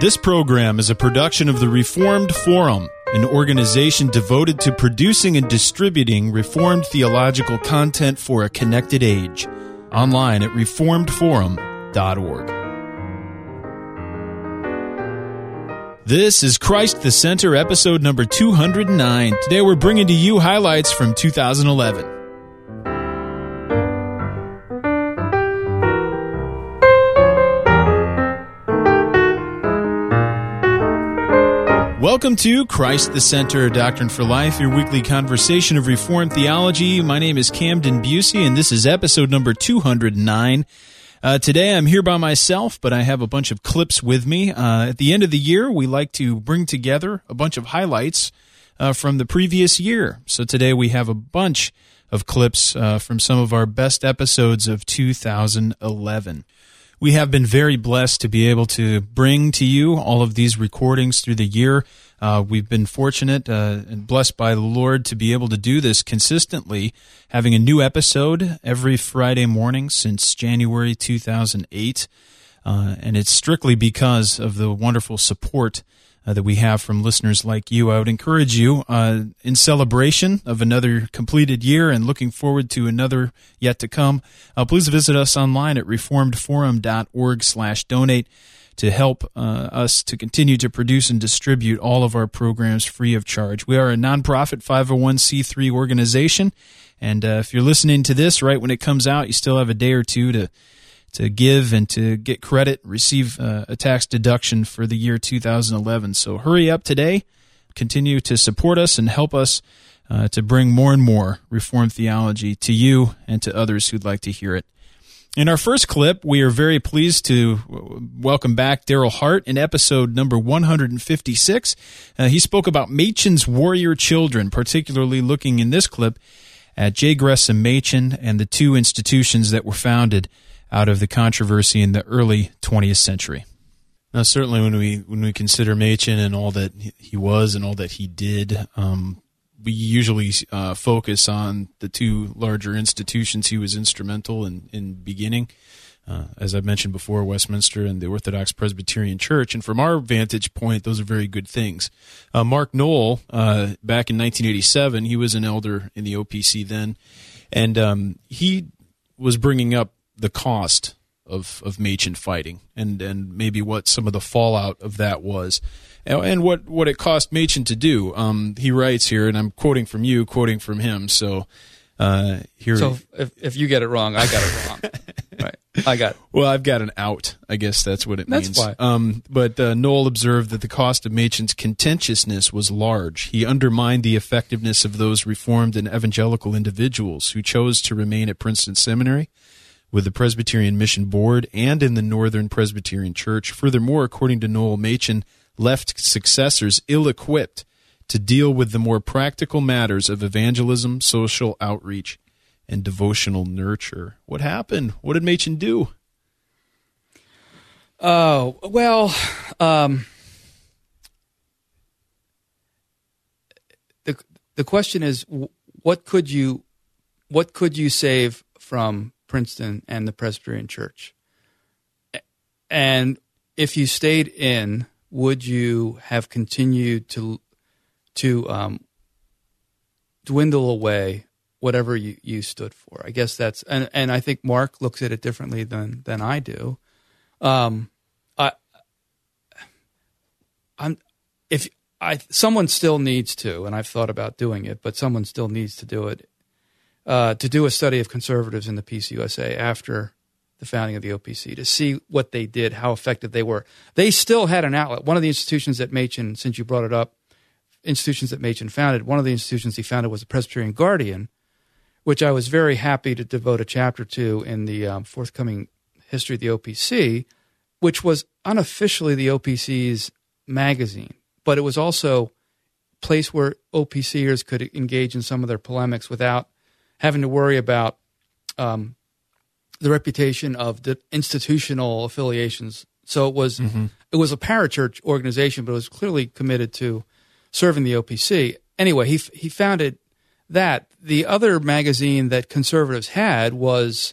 This program is a production of the Reformed Forum, an organization devoted to producing and distributing Reformed theological content for a connected age. Online at reformedforum.org. This is Christ the Center, episode number 209. Today we're bringing to you highlights from 2011. Welcome to Christ the Center, Doctrine for Life, your weekly conversation of Reformed theology. My name is Camden Bucey, and this is episode number 209. Uh, today I'm here by myself, but I have a bunch of clips with me. Uh, at the end of the year, we like to bring together a bunch of highlights uh, from the previous year. So today we have a bunch of clips uh, from some of our best episodes of 2011 we have been very blessed to be able to bring to you all of these recordings through the year. Uh, we've been fortunate uh, and blessed by the Lord to be able to do this consistently, having a new episode every Friday morning since January 2008. Uh, and it's strictly because of the wonderful support uh, that we have from listeners like you. I would encourage you, uh, in celebration of another completed year and looking forward to another yet to come, uh, please visit us online at reformedforum.org slash donate to help uh, us to continue to produce and distribute all of our programs free of charge. We are a nonprofit 501c3 organization, and uh, if you're listening to this right when it comes out, you still have a day or two to to give and to get credit, receive uh, a tax deduction for the year 2011. So hurry up today. Continue to support us and help us uh, to bring more and more Reformed theology to you and to others who'd like to hear it. In our first clip, we are very pleased to welcome back Darryl Hart in episode number 156. Uh, he spoke about Machen's warrior children, particularly looking in this clip at J. Gresham Machen and the two institutions that were founded out of the controversy in the early 20th century. Now, certainly, when we when we consider Machen and all that he was and all that he did, um, we usually uh, focus on the two larger institutions he was instrumental in in beginning. Uh, as I mentioned before, Westminster and the Orthodox Presbyterian Church. And from our vantage point, those are very good things. Uh, Mark Noll, uh, back in 1987, he was an elder in the OPC then, and um, he was bringing up the cost of of Machen fighting and and maybe what some of the fallout of that was and, and what what it cost Machen to do. Um, he writes here and I'm quoting from you quoting from him so uh, here so if, if you get it wrong I got it wrong. Right. I got it. well I've got an out I guess that's what it that's means. why. Um, but uh, Noll observed that the cost of Machen's contentiousness was large. He undermined the effectiveness of those reformed and evangelical individuals who chose to remain at Princeton Seminary with the Presbyterian Mission Board and in the Northern Presbyterian Church. Furthermore, according to Noll Machen, left successors ill equipped to deal with the more practical matters of evangelism, social outreach, and devotional nurture. What happened? What did Machen do? Oh, well, um, the the question is what could you what could you save from Princeton and the Presbyterian Church. And if you stayed in, would you have continued to to um, dwindle away whatever you, you stood for? I guess that's and, and I think Mark looks at it differently than than I do. Um, I I'm if I someone still needs to, and I've thought about doing it, but someone still needs to do it uh, to do a study of conservatives in the PCUSA after the founding of the OPC to see what they did, how effective they were. They still had an outlet. One of the institutions that Machen, since you brought it up, institutions that Machen founded, one of the institutions he founded was the Presbyterian Guardian, which I was very happy to devote a chapter to in the um, forthcoming history of the OPC, which was unofficially the OPC's magazine, but it was also a place where OPCers could engage in some of their polemics without – having to worry about um, the reputation of the institutional affiliations. So it was mm-hmm. it was a parachurch organization, but it was clearly committed to serving the OPC. Anyway, he he founded that. The other magazine that conservatives had was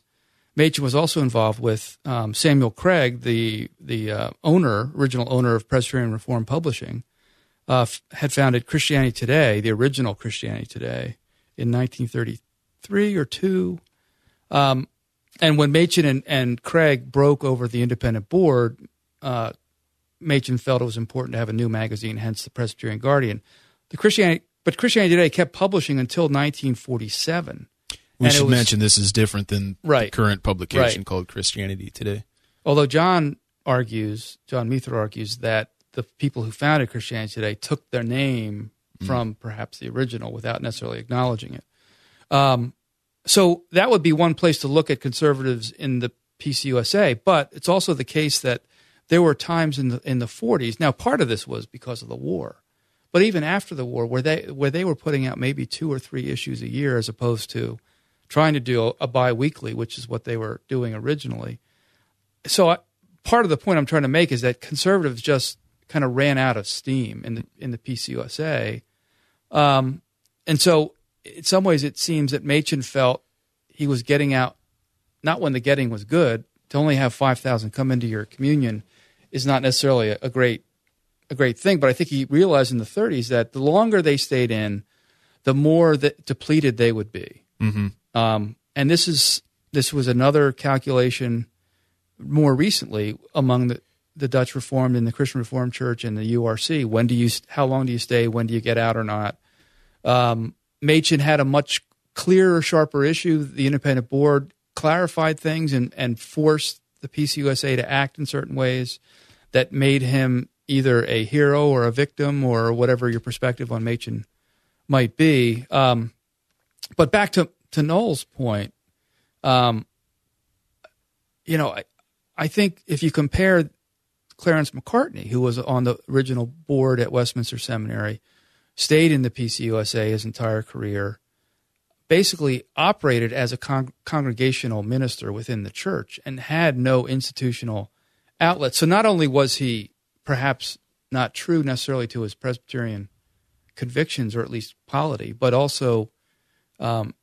Machen was also involved with um, Samuel Craig, the the uh, owner, original owner of Presbyterian Reform Publishing, uh, f- had founded Christianity Today, the original Christianity Today, in 1933 or two. Um, and when Machen and, and Craig broke over the independent board, uh, Machen felt it was important to have a new magazine, hence the Presbyterian Guardian. The Christianity, but Christianity Today kept publishing until 1947. We And should was- mention this is different than Right. the current publication Right. called Christianity Today. Although John argues, John Muether argues that the people who founded Christianity Today took their name from perhaps the original without necessarily acknowledging it. Um, so that would be one place to look at conservatives in the PCUSA. But it's also the case that there were times in the in the 40s. Now, part of this was because of the war, but even after the war, where they where they were putting out maybe two or three issues a year as opposed to trying to do a biweekly, which is what they were doing originally so I, part of the point I'm trying to make is that conservatives just kind of ran out of steam in the in the PCUSA, um, and so in some ways it seems that Machen felt he was getting out not when the getting was good. To only have five thousand come into your communion is not necessarily a, a great a great thing, but I think he realized in the 30s that the longer they stayed in, the more that depleted they would be. Mm-hmm. Um, and this is this was another calculation more recently among the, the Dutch Reformed and the Christian Reformed Church and the URC. When do you how long do you stay? When do you get out or not? Um, Machen had a much clearer, sharper issue. The independent board clarified things and, and forced the PCUSA to act in certain ways that made him either a hero or a victim or whatever your perspective on Machen might be. Um, but back to, to Noll's point, um, you know, I, I think if you compare Clarence Macartney, who was on the original board at Westminster Seminary, stayed in the PCUSA his entire career, basically operated as a con- congregational minister within the church and had no institutional outlet. So not only was he perhaps not true necessarily to his Presbyterian convictions or at least polity, but also um,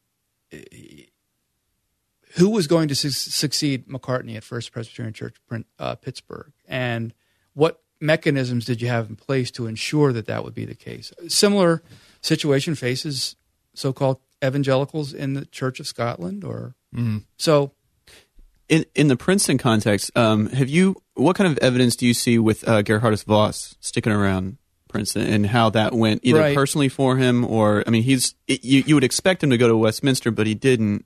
who was going to su- succeed Macartney at First Presbyterian Church, uh, Pittsburgh, and what mechanisms did you have in place to ensure that that would be the case? Similar situation faces so-called evangelicals in the Church of Scotland, or so. In in the Princeton context, um, have you what kind of evidence do you see with uh, Geerhardus Vos sticking around Princeton and how that went either Right. personally for him or I mean he's it, you you would expect him to go to Westminster, but he didn't.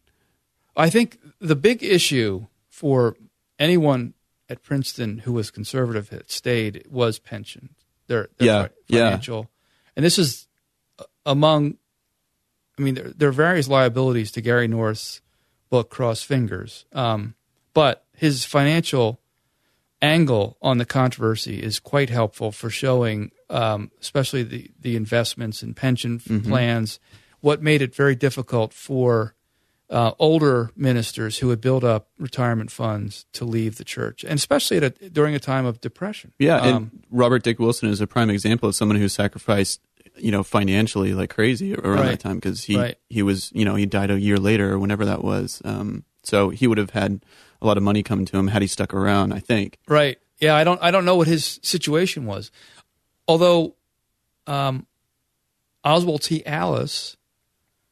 I think the big issue for anyone at Princeton who was conservative had stayed was pension. Their, their Yeah, fi- yeah. financial, and this is uh, among. I mean, there, there are various liabilities to Gary North's book Crossed Fingers, um, but his financial angle on the controversy is quite helpful for showing, um, especially the the investments and pension f- plans, what made it very difficult for uh, older ministers who had built up retirement funds to leave the church, and especially at a, during a time of depression. Yeah, and Um, Robert Dick Wilson is a prime example of someone who sacrificed, you know, financially like crazy around Right. that time because he Right. he was, you know, he died a year later or whenever that was. Um, so he would have had a lot of money coming to him had he stuck around. I think. Right. Yeah, I don't I don't know what his situation was. Although um, Oswald T. Allis,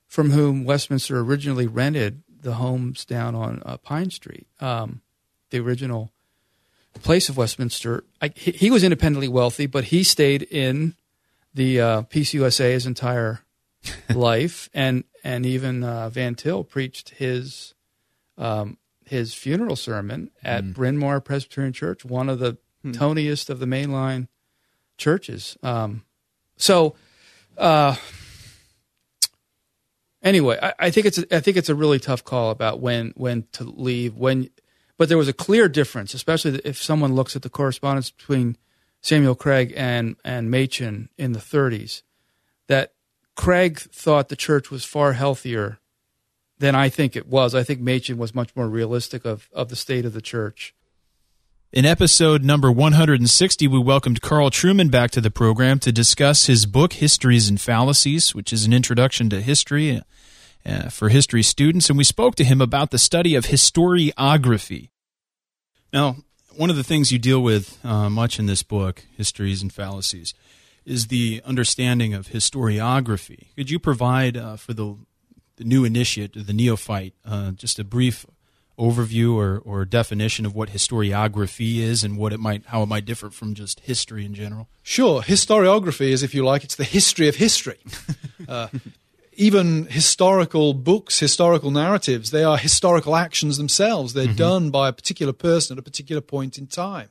from whom Westminster originally rented the homes down on uh, Pine Street, um, the original place of Westminster, I, he, he was independently wealthy, but he stayed in the uh, PCUSA his entire life, and and even uh, Van Til preached his um, his funeral sermon at Bryn Mawr Presbyterian Church, one of the toniest of the mainline churches. Um, so, uh, anyway, I, I think it's a, I think it's a really tough call about when when to leave. When, but there was a clear difference, especially if someone looks at the correspondence between Samuel Craig and and Machen in the 30s, that Craig thought the church was far healthier than I think it was. I think Machen was much more realistic of, of the state of the church. In episode number 160, we welcomed Carl Trueman back to the program to discuss his book, Histories and Fallacies, which is an introduction to history uh, for history students, and we spoke to him about the study of historiography. Now, one of the things you deal with uh, much in this book, Histories and Fallacies, is the understanding of historiography. Could you provide uh, for the, the new initiate, the neophyte, uh, just a brief overview or, or definition of what historiography is and what it might how it might differ from just history in general? Sure. Historiography is, if you like, it's the history of history. uh, even historical books, historical narratives, they are historical actions themselves. They're mm-hmm. done by a particular person at a particular point in time.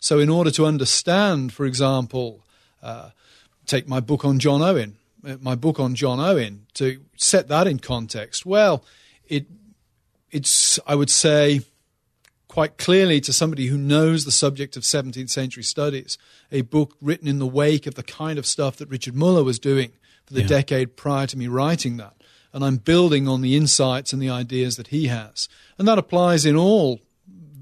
So, in order to understand, for example, uh, take my book on John Owen, uh, my book on John Owen, to set that in context, well, it it's, I would say, quite clearly to somebody who knows the subject of 17th century studies, a book written in the wake of the kind of stuff that Richard Muller was doing for the yeah. decade prior to me writing that. And I'm building on the insights and the ideas that he has. And that applies in all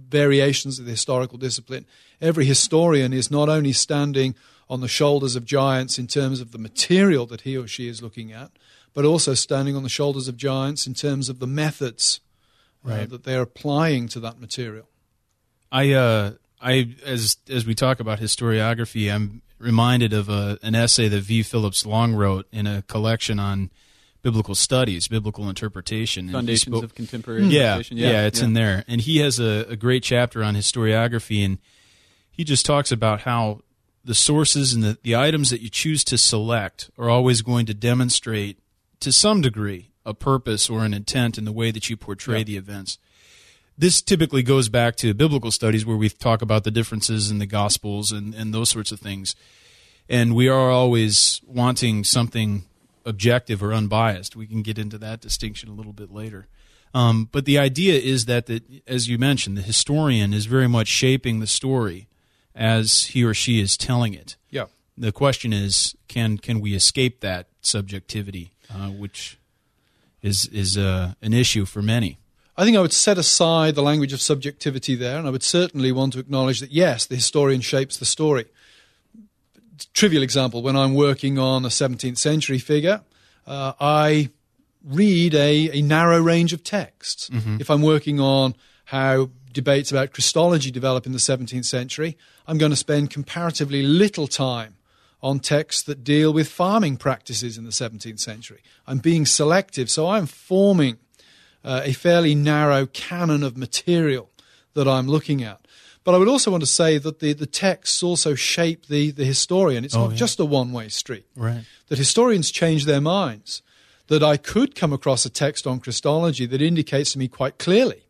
variations of the historical discipline. Every historian is not only standing on the shoulders of giants in terms of the material that he or she is looking at, but also standing on the shoulders of giants in terms of the methods right. uh, that they're applying to that material. I, uh, I, as as we talk about historiography, I'm reminded of a, an essay that V. Phillips Long wrote in a collection on biblical studies, biblical interpretation, foundations spoke, of contemporary. Yeah, yeah, yeah, it's yeah. in there, and he has a, a great chapter on historiography, and he just talks about how the sources and the, the items that you choose to select are always going to demonstrate to some degree a purpose or an intent in the way that you portray the events. This typically goes back to biblical studies where we talk about the differences in the Gospels and, and those sorts of things. And we are always wanting something objective or unbiased. We can get into that distinction a little bit later. Um, but the idea is that, the, as you mentioned, the historian is very much shaping the story as he or she is telling it. Yeah. The question is, can can we escape that subjectivity, uh, which is is uh, an issue for many. I think I would set aside the language of subjectivity there, and I would certainly want to acknowledge that yes, the historian shapes the story. Trivial example: when I'm working on a 17th century figure, uh, I read a, a, narrow range of texts. Mm-hmm. If I'm working on how debates about Christology develop in the 17th century, I'm going to spend comparatively little time on texts that deal with farming practices in the 17th century. I'm being selective, so I'm forming uh, a fairly narrow canon of material that I'm looking at. But I would also want to say that the, the texts also shape the, the historian. It's oh, not yeah. just a one way street. Right. That historians change their minds. That I could come across a text on Christology that indicates to me quite clearly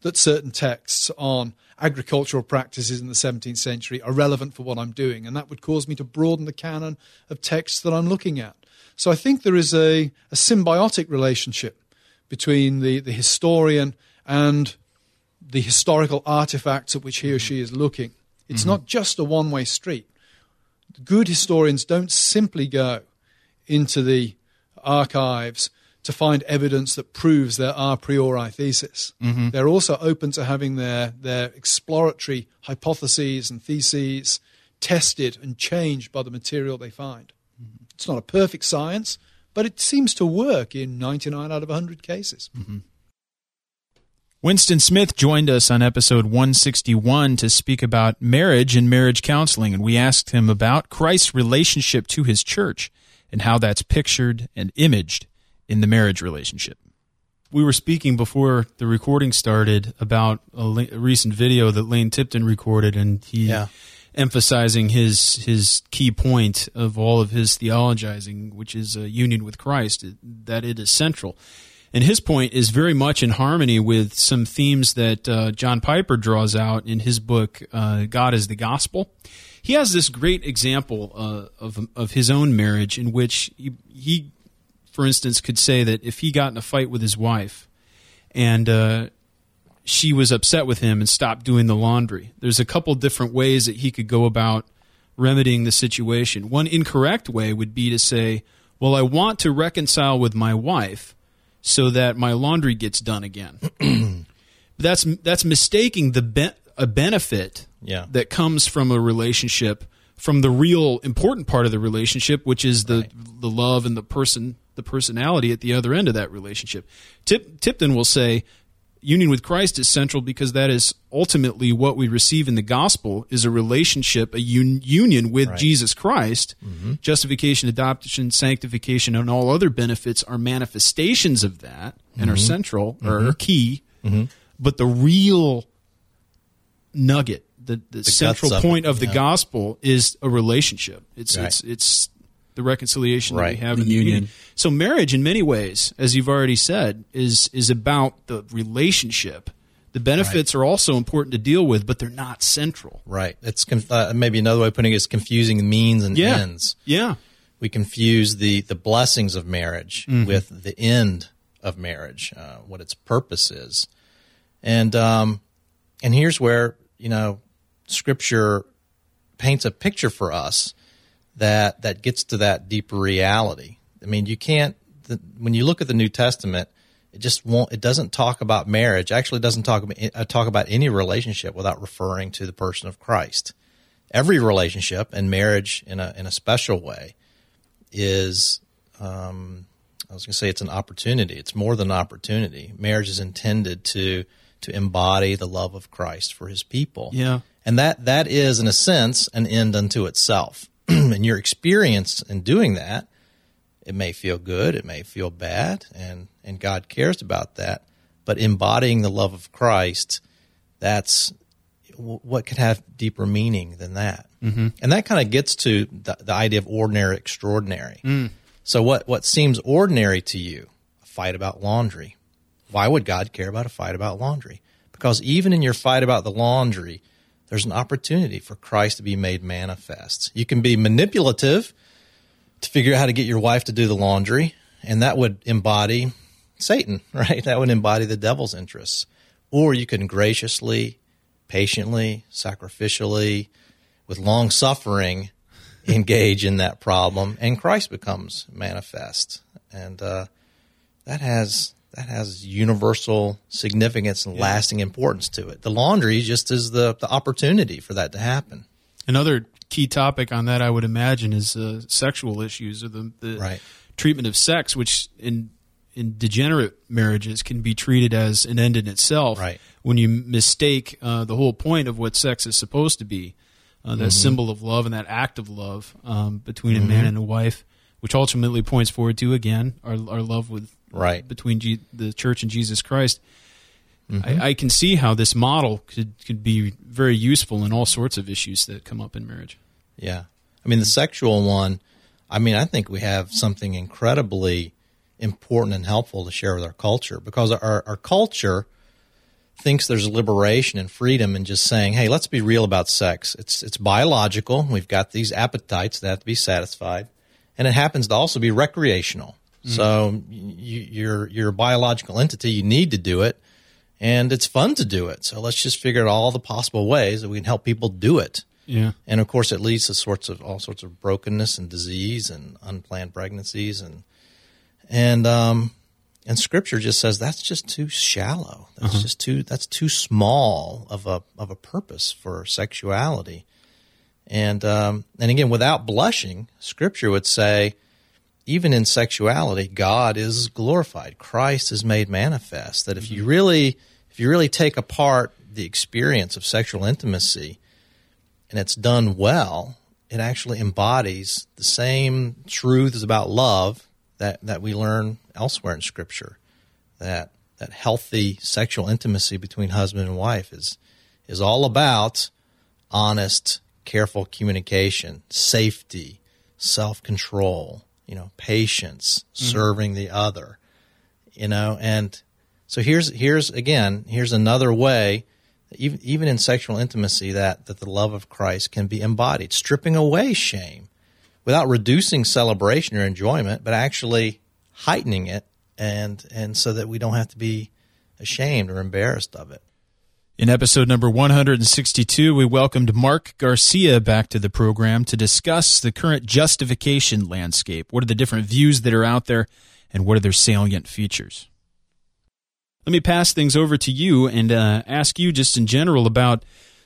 that certain texts on agricultural practices in the 17th century are relevant for what I'm doing, and that would cause me to broaden the canon of texts that I'm looking at. So I think there is a, a symbiotic relationship between the, the historian and the historical artifacts at which he or she is looking. It's mm-hmm. not just a one way street. Good historians don't simply go into the archives to find evidence that proves their a priori thesis. Mm-hmm. They're also open to having their, their exploratory hypotheses and theses tested and changed by the material they find. Mm-hmm. It's not a perfect science, but it seems to work in 99 out of 100 cases. Mm-hmm. Winston Smith joined us on episode 161 to speak about marriage and marriage counseling, and we asked him about Christ's relationship to his church and how that's pictured and imaged in the marriage relationship. We were speaking before the recording started about a, a recent video that Lane Tipton recorded, and he yeah. emphasizing his his key point of all of his theologizing, which is a union with Christ, that it is central. And his point is very much in harmony with some themes that uh, John Piper draws out in his book, uh, God is the Gospel. He has this great example uh, of, of his own marriage in which he, he for instance, could say that if he got in a fight with his wife and uh, she was upset with him and stopped doing the laundry, there's a couple different ways that he could go about remedying the situation. One incorrect way would be to say, Well, I want to reconcile with my wife so that my laundry gets done again. that's that's mistaking the be- a benefit yeah. that comes from a relationship from the real important part of the relationship, which is the right. the love and the person the personality at the other end of that relationship. Tip, Tipton will say union with Christ is central because that is ultimately what we receive in the gospel is a relationship, a un- union with Right. Jesus Christ. Justification, adoption, sanctification, and all other benefits are manifestations of that and are central or are key. But the real nugget, the, the, central guts of point it, of the gospel is a relationship. It's Right. it's it's the reconciliation that we have The in the union. union. So marriage, in many ways, as you've already said, is is about the relationship. The benefits are also important to deal with, but they're not central. Right. It's conf- uh, maybe another way of putting it is confusing means and Yeah. ends. Yeah. We confuse the the blessings of marriage Mm-hmm. with the end of marriage, uh, what its purpose is, and um, and here's where you know Scripture paints a picture for us that that gets to that deeper reality. I mean, you can't the, when you look at the New Testament, it just won't. It doesn't talk about marriage. Actually, it doesn't talk about uh, talk about any relationship without referring to the person of Christ. Every relationship and marriage in a in a special way is. Um, I was going to say it's an opportunity. It's more than an opportunity. Marriage is intended to to embody the love of Christ for His people. Yeah. And that that is, in a sense, an end unto itself. and your experience in doing that, it may feel good, it may feel bad, and and God cares about that. But embodying the love of Christ, that's what could have deeper meaning than that. Mm-hmm. And that kind of gets to the, the idea of ordinary, extraordinary. So what what seems ordinary to you, a fight about laundry. Why would God care about a fight about laundry? Because even in your fight about the laundry, there's an opportunity for Christ to be made manifest. You can be manipulative to figure out how to get your wife to do the laundry, and that would embody Satan, right? That would embody the devil's interests. Or you can graciously, patiently, sacrificially, with long suffering, engage in that problem, and Christ becomes manifest. And uh, that has that has universal significance and lasting importance to it. The laundry just is the, the opportunity for that to happen. Another key topic on that, I would imagine, is uh, sexual issues or the, the Right. treatment of sex, which in in degenerate marriages can be treated as an end in itself. Right. When you mistake uh, the whole point of what sex is supposed to be, uh, that symbol of love and that act of love um, between a man and a wife, which ultimately points forward to again our our love with Right. between G- the church and Jesus Christ. I, mm-hmm. I can see how this model could could be very useful in all sorts of issues that come up in marriage. Yeah. I mean, the mm-hmm. sexual one, I mean, I think we have something incredibly important and helpful to share with our culture because our, our culture thinks there's liberation and freedom in just saying, hey, let's be real about sex. It's, it's biological. We've got these appetites that have to be satisfied. And it happens to also be recreational. So you, you're, you're a biological entity. You need to do it. And it's fun to do it. So let's just figure out all the possible ways that we can help people do it Yeah. and of course it leads to sorts of all sorts of brokenness and disease and unplanned pregnancies and and um and scripture just says that's just too shallow that's just too that's too small of a of a purpose for sexuality and um and again without blushing scripture would say even in sexuality god is glorified christ is made manifest that if you really if you really take apart the experience of sexual intimacy and it's done well, it actually embodies the same truths about love that, that we learn elsewhere in Scripture. That that healthy sexual intimacy between husband and wife is is all about honest, careful communication, safety, self control, you know, patience, mm-hmm. serving the other, you know, and so here's here's again here's another way even even in sexual intimacy that that the love of Christ can be embodied, stripping away shame without reducing celebration or enjoyment, but actually heightening it and and so that we don't have to be ashamed or embarrassed of it. In episode number 162, we welcomed Mark Garcia back to the program to discuss the current justification landscape. What are the different views that are out there, and what are their salient features? Let me pass things over to you and uh, ask you just in general about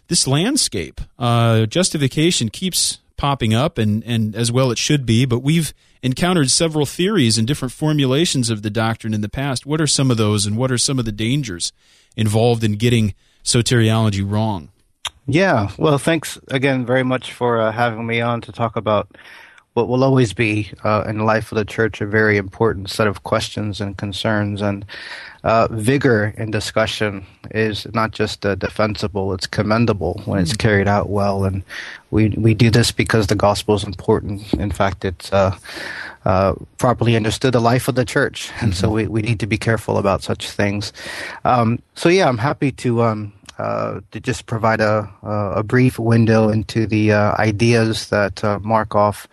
this landscape. Uh, justification keeps popping up, and, and as well it should be. But we've encountered several theories and different formulations of the doctrine in the past. What are some of those, and what are some of the dangers involved in getting soteriology wrong? Yeah, well, thanks again very much for uh, having me on to talk about what will always be uh, in the life of the church a very important set of questions and concerns. And uh, vigor in discussion is not just uh, defensible; it's commendable when it's carried out well. And we we do this because the gospel is important. In fact, it's uh, uh, properly understood the life of the church, and mm-hmm. so we, we need to be careful about such things. Um, so yeah, I'm happy to um, uh, to just provide a, a brief window into the uh, ideas that uh, mark off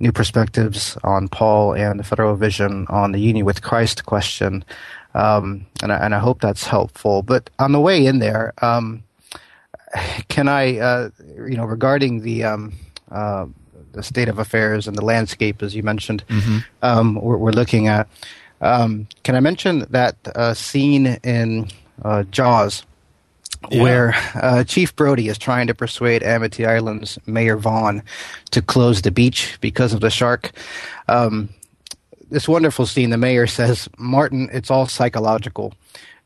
new perspectives on Paul and the federal vision on the union with Christ question. Um, and, I, and I hope that's helpful. But on the way in there, um, can I, uh, you know, regarding the um, uh, the state of affairs and the landscape, as you mentioned, mm-hmm. Um, we're, we're, looking at. Um, can I mention that uh, scene in Jaws? Yeah. where uh, Chief Brody is trying to persuade Amity Island's Mayor Vaughn to close the beach because of the shark. Um, this wonderful scene, the mayor says, Martin, it's all psychological.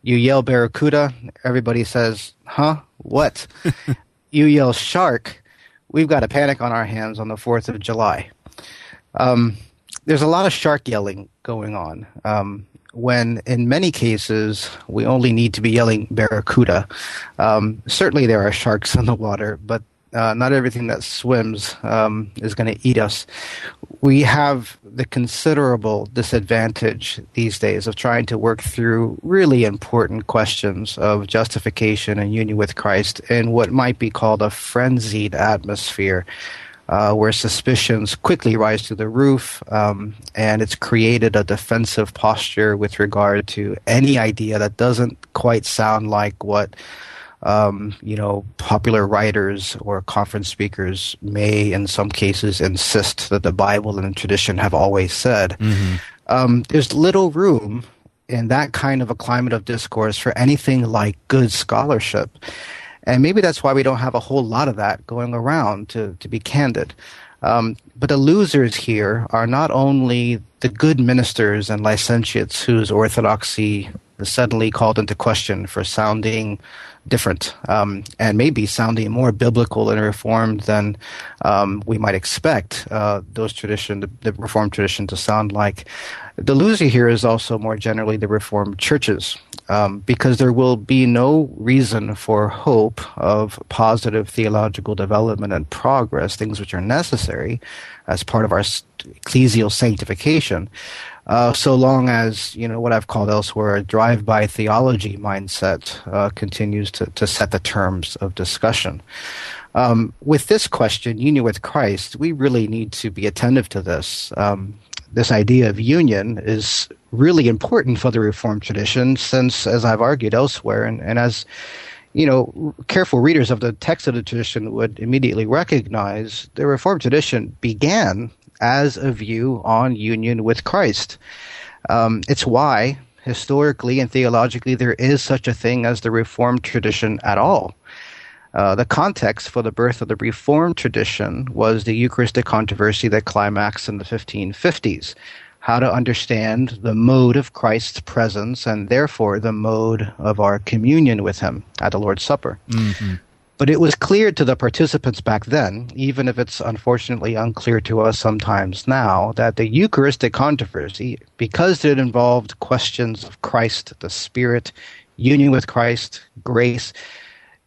You yell barracuda, everybody says, huh? What? you yell shark, we've got a panic on our hands on the 4th of July. Um, there's a lot of shark yelling going on. Um, when in many cases we only need to be yelling barracuda. Um, certainly there are sharks in the water, but uh, not everything that swims um, is going to eat us. We have the considerable disadvantage these days of trying to work through really important questions of justification and union with Christ in what might be called a frenzied atmosphere uh, where suspicions quickly rise to the roof, um, and it's created a defensive posture with regard to any idea that doesn't quite sound like what um, you know popular writers or conference speakers may, in some cases, insist that the Bible and the tradition have always said. Mm-hmm. Um, there's little room in that kind of a climate of discourse for anything like good scholarship. And maybe that's why we don't have a whole lot of that going around, to, to be candid. Um, but the losers here are not only the good ministers and licentiates whose orthodoxy is suddenly called into question for sounding different um, and maybe sounding more biblical and reformed than um, we might expect uh, those tradition, the, the reformed tradition, to sound like. The loser here is also more generally the reformed churches, um, because there will be no reason for hope of positive theological development and progress, things which are necessary as part of our ecclesial sanctification uh, so long as you know what I've called elsewhere a drive-by theology mindset uh, continues to, to set the terms of discussion. Um, with this question, union with Christ, we really need to be attentive to this. Um, this idea of union is really important for the Reformed tradition, since, as I've argued elsewhere, and, and as you know, careful readers of the text of the tradition would immediately recognize the Reformed tradition began as a view on union with Christ. Um, it's why, historically and theologically, there is such a thing as the Reformed tradition at all. Uh, the context for the birth of the Reformed tradition was the Eucharistic controversy that climaxed in the 1550s. How to understand the mode of Christ's presence and therefore the mode of our communion with Him at the Lord's Supper. Mm-hmm. But it was clear to the participants back then, even if it's unfortunately unclear to us sometimes now, that the Eucharistic controversy, because it involved questions of Christ, the Spirit, union with Christ, grace,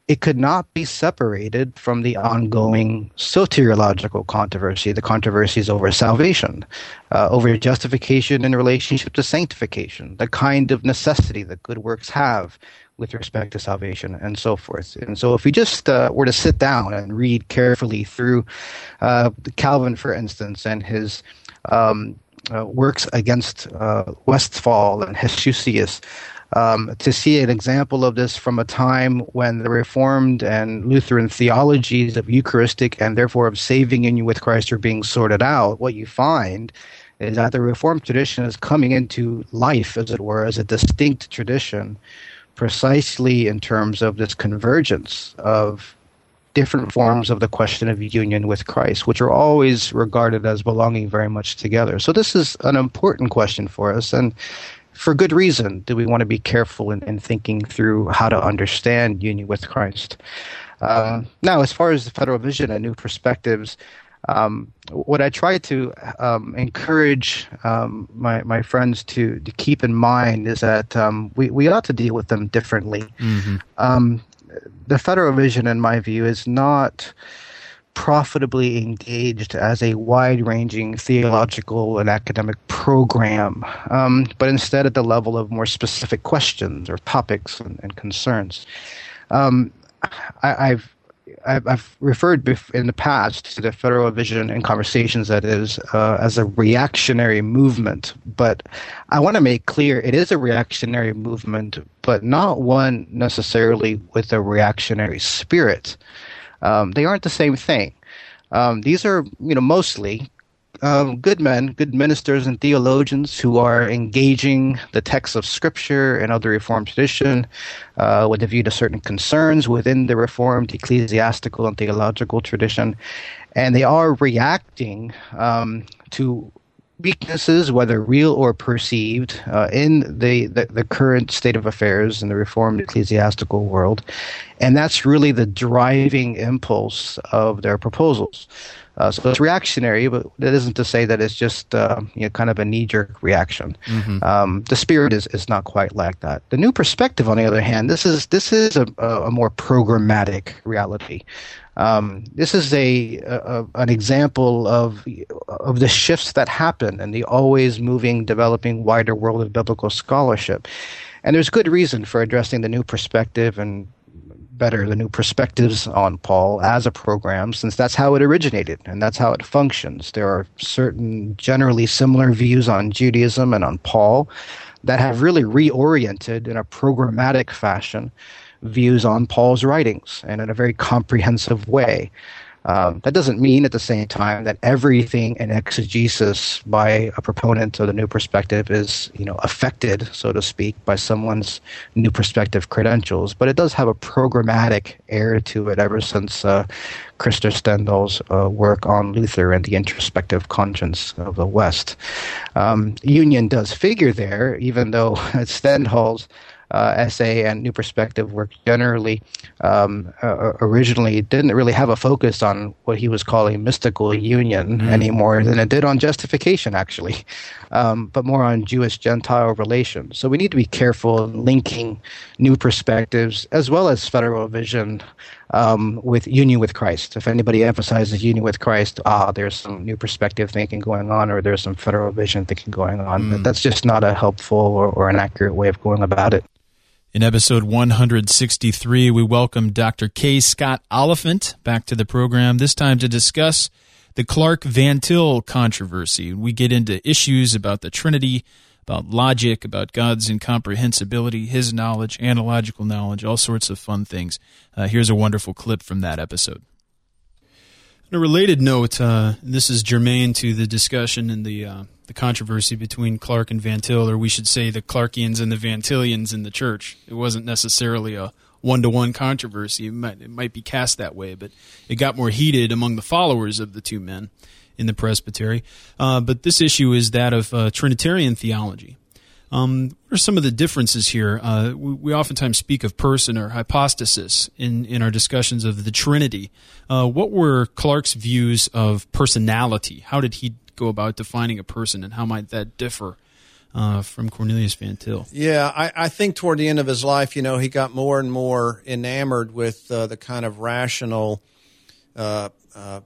it could not be separated from the ongoing soteriological controversy, the controversies over salvation, uh, over justification in relationship to sanctification, the kind of necessity that good works have with respect to salvation and so forth. And so, if we just uh, were to sit down and read carefully through uh, Calvin, for instance, and his um, uh, works against uh, Westphal and Heshusius, um, to see an example of this from a time when the Reformed and Lutheran theologies of Eucharistic and therefore of saving union with Christ are being sorted out, what you find is that the Reformed tradition is coming into life, as it were, as a distinct tradition precisely in terms of this convergence of different forms of the question of union with Christ, which are always regarded as belonging very much together. So this is an important question for us, and for good reason do we want to be careful in, in thinking through how to understand union with Christ. Um, now, as far as the federal vision and new perspectives, um, what I try to um, encourage um, my my friends to, to keep in mind is that um, we we ought to deal with them differently. Mm-hmm. Um, the federal vision, in my view, is not profitably engaged as a wide ranging theological and academic program, um, but instead at the level of more specific questions or topics and, and concerns. Um, I, have I've referred in the past to the federal vision in conversations that is uh, as a reactionary movement, but I want to make clear it is a reactionary movement, but not one necessarily with a reactionary spirit. Um, they aren't the same thing. Um, these are, you know, mostly um, good men, good ministers and theologians who are engaging the texts of Scripture and other Reformed tradition uh, with a view to certain concerns within the Reformed ecclesiastical and theological tradition. And they are reacting um, to weaknesses, whether real or perceived, uh, in the, the, the, current state of affairs in the Reformed ecclesiastical world. And that's really the driving impulse of their proposals. Uh, so it's reactionary, but that isn't to say that it's just uh, you know kind of a knee jerk reaction. Mm-hmm. Um, the spirit is, is not quite like that. The new perspective, on the other hand, this is this is a, a more programmatic reality. Um, this is a, a, an example of of the shifts that happen in the always moving, developing wider world of biblical scholarship. And there's good reason for addressing the new perspective and better the new perspectives on Paul as a program, since that's how it originated and that's how it functions. There are certain generally similar views on Judaism and on Paul that have really reoriented in a programmatic fashion views on Paul's writings and in a very comprehensive way. Um, that doesn't mean at the same time that everything in exegesis by a proponent of the new perspective is, you know, affected, so to speak, by someone's new perspective credentials. But it does have a programmatic air to it ever since uh, Stendahl's uh, work on Luther and the introspective conscience of the West. Um, union does figure there, even though Stendahl's uh, essay and New Perspective work generally um, uh, originally didn't really have a focus on what he was calling mystical union mm. anymore than it did on justification, actually, um, but more on Jewish Gentile relations. So we need to be careful linking New Perspectives as well as Federal Vision um, with union with Christ. If anybody emphasizes union with Christ, ah, there's some new perspective thinking going on, or there's some federal vision thinking going on. Mm. That's just not a helpful or, or, an accurate way of going about it. In episode 163, we welcome Dr. K. Scott Oliphint back to the program, this time to discuss the Clark Van Til controversy. We get into issues about the Trinity, about logic, about God's incomprehensibility, his knowledge, analogical knowledge, all sorts of fun things. Uh, here's a wonderful clip from that episode. On a related note, uh, this is germane to the discussion and the uh, the controversy between Clark and Van Til, or we should say the Clarkians and the Van Tilians in the church. It wasn't necessarily a one to one controversy. It might, it might be cast that way, but it got more heated among the followers of the two men in the presbytery. Uh, but this issue is that of uh, Trinitarian theology. Um, what are some of the differences here? Uh, we, we, oftentimes speak of person or hypostasis in, in our discussions of the Trinity. Uh, what were Clark's views of personality? How did he go about defining a person, and how might that differ uh, from Cornelius Van Til? Yeah, I, I, think toward the end of his life, you know, he got more and more enamored with uh, the kind of rational uh, uh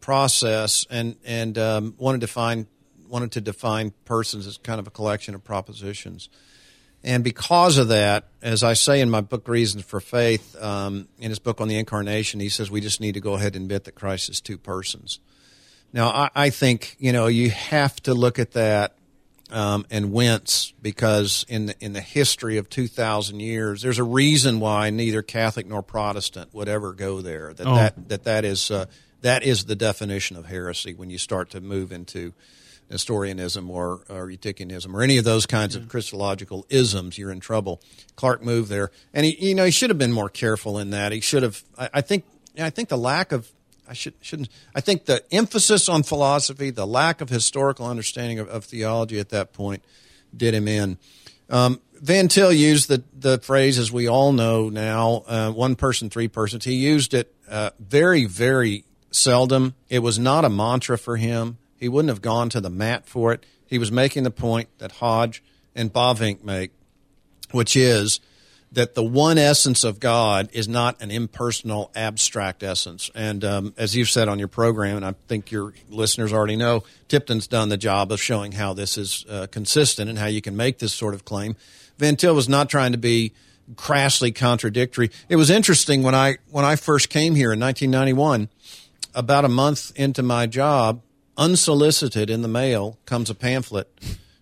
process, and and um, wanted to find wanted to define persons as kind of a collection of propositions. And because of that, as I say in my book Reasons for Faith, um, in his book on the Incarnation, he says we just need to go ahead and admit that Christ is two persons. Now, I, I think you know you have to look at that um, and wince because in the, in the history of two thousand years, there's a reason why neither Catholic nor Protestant would ever go there. That oh. that that that is uh, that is the definition of heresy when you start to move into Nestorianism or, or Eutychianism or any of those kinds yeah. of Christological isms, you're in trouble. Clark moved there, and he, you know, he should have been more careful in that. He should have. I, I think I think the lack of I should, shouldn't. I think the emphasis on philosophy, the lack of historical understanding of, of theology at that point, did him in. Um, Van Til used the the phrase, as we all know now, uh, one person, three persons. He used it uh, very, very seldom. It was not a mantra for him. He wouldn't have gone to the mat for it. He was making the point that Hodge and Bavinck make, which is that the one essence of God is not an impersonal, abstract essence. And um, as you've said on your program, and I think your listeners already know, Tipton's done the job of showing how this is uh, consistent and how you can make this sort of claim. Van Til was not trying to be crassly contradictory. It was interesting when I when I first came here in 1991. About a month into my job, unsolicited in the mail comes a pamphlet,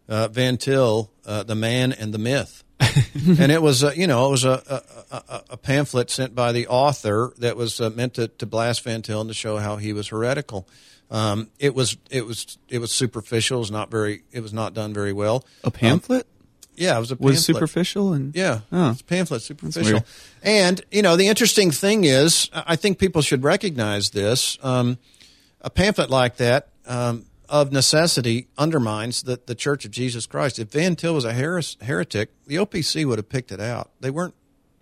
uh, Van Til, uh, the man and the myth and it was, uh, you know, it was a, a, a, pamphlet sent by the author that was uh, meant to, to blast Van Til and to show how he was heretical. Um, it was, it was, it was superficial. It was not very, it was not done very well. A pamphlet? Um, yeah, it was a pamphlet. Was superficial and yeah, oh. it's pamphlet superficial. And you know, the interesting thing is, I think people should recognize this. Um, a pamphlet like that um, of necessity undermines the, the Church of Jesus Christ. If Van Til was a heretic, the OPC would have picked it out. They weren't,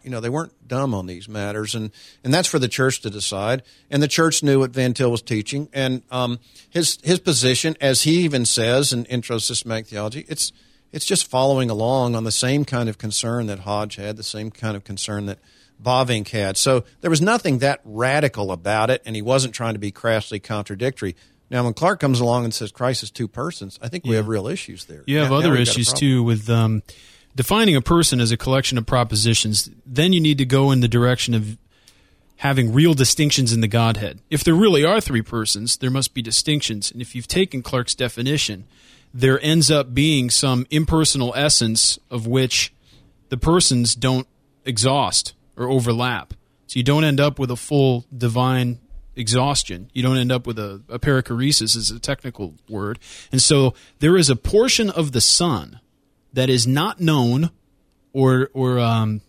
you know, they weren't dumb on these matters, and and that's for the church to decide. And the church knew what Van Til was teaching, and um, his his position, as he even says in Intro Systematic Theology, it's it's just following along on the same kind of concern that Hodge had, the same kind of concern that Bavinck had. So there was nothing that radical about it, and he wasn't trying to be crassly contradictory. Now, when Clark comes along and says Christ is two persons, I think we have real issues there. You have now, other now issues too with um, defining a person as a collection of propositions. Then you need to go in the direction of having real distinctions in the Godhead. If there really are three persons, there must be distinctions. And if you've taken Clark's definition, there ends up being some impersonal essence of which the persons don't exhaust or overlap. So you don't end up with a full divine exhaustion. You don't end up with a, a perichoresis, is a technical word. And so there is a portion of the Son that is not known or, or um,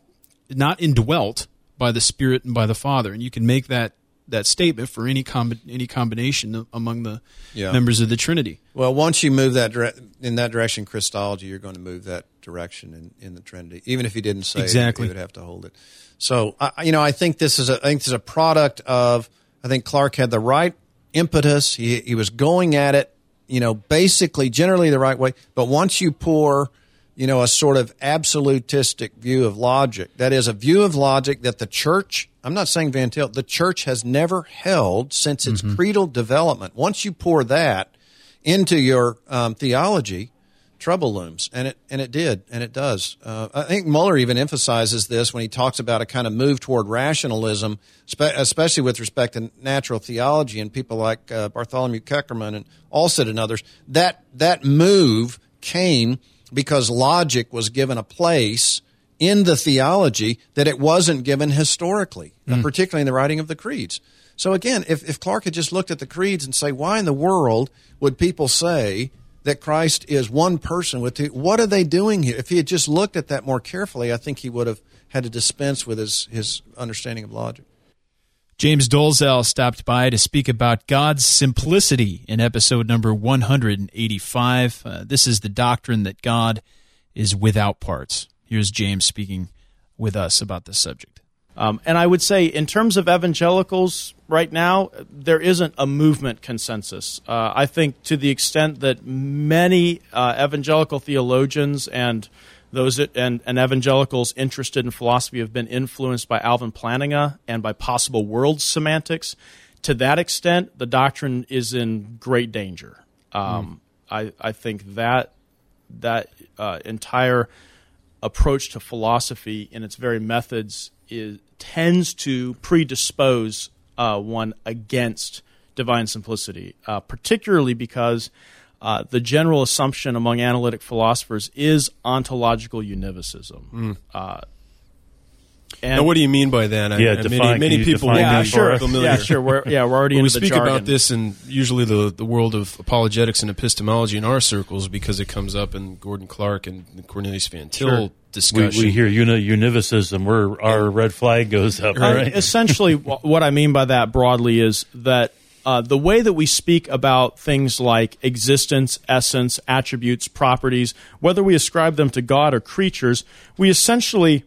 not indwelt by the Spirit and by the Father. And you can make that that statement for any com- any combination among the yeah. members of the Trinity. Well, once you move that dire- in that direction, Christology, you're going to move that direction in, in the Trinity. Even if you didn't say exactly, it, you would have to hold it. So, I, you know, I think this is a I think this is a product of I think Clark had the right impetus. He, he was going at it, you know, basically generally the right way. But once you pour, you know, a sort of absolutistic view of logic, that is a view of logic that the church, I'm not saying Van Til, the church has never held since its mm-hmm. creedal development. Once you pour that into your um, theology, trouble looms, and it and it did, and it does. Uh, I think Muller even emphasizes this when he talks about a kind of move toward rationalism, especially with respect to natural theology and people like uh, Bartholomew Keckermann and Alsted and others. That that move came because logic was given a place in the theology that it wasn't given historically, mm. particularly in the writing of the creeds. So again, if, if Clark had just looked at the creeds and say, why in the world would people say that Christ is one person with two. What are they doing here? If he had just looked at that more carefully, I think he would have had to dispense with his, his understanding of logic. James Dolezal stopped by to speak about God's simplicity in episode number 185. Uh, this is the doctrine that God is without parts. Here's James speaking with us about this subject. Um, and I would say, in terms of evangelicals right now, there isn't a movement consensus. Uh, I think to the extent that many uh, evangelical theologians and those that, and, and, evangelicals interested in philosophy have been influenced by Alvin Plantinga and by possible world semantics. To that extent, the doctrine is in great danger. Um, mm. I, I think that that uh, entire approach to philosophy in its very methods is tends to predispose uh, one against divine simplicity, uh, particularly because uh, the general assumption among analytic philosophers is ontological univocism. Mm. And now, what do you mean by that? Yeah, I, define, many, many people yeah, sure. familiar. Yeah, sure. We're, yeah, we're already. well, we speak jargon. about this in usually the the world of apologetics and epistemology in our circles because it comes up in Gordon Clark and Cornelius Van Til sure we, discussion. we hear uni- univocism, where our red flag goes up, Uh, right? essentially, what I mean by that broadly is that uh, the way that we speak about things like existence, essence, attributes, properties, whether we ascribe them to God or creatures, we essentially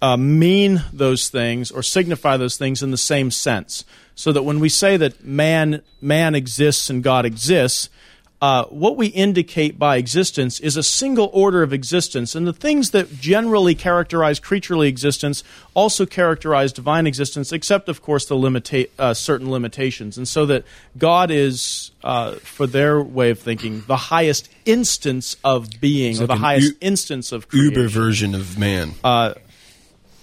uh, mean those things or signify those things in the same sense. So that when we say that man man exists and God exists, uh, what we indicate by existence is a single order of existence, and the things that generally characterize creaturely existence also characterize divine existence, except, of course, the limita- uh, certain limitations. And so that God is, uh, for their way of thinking, the highest instance of being, or the highest u- instance of creation Uber version of man.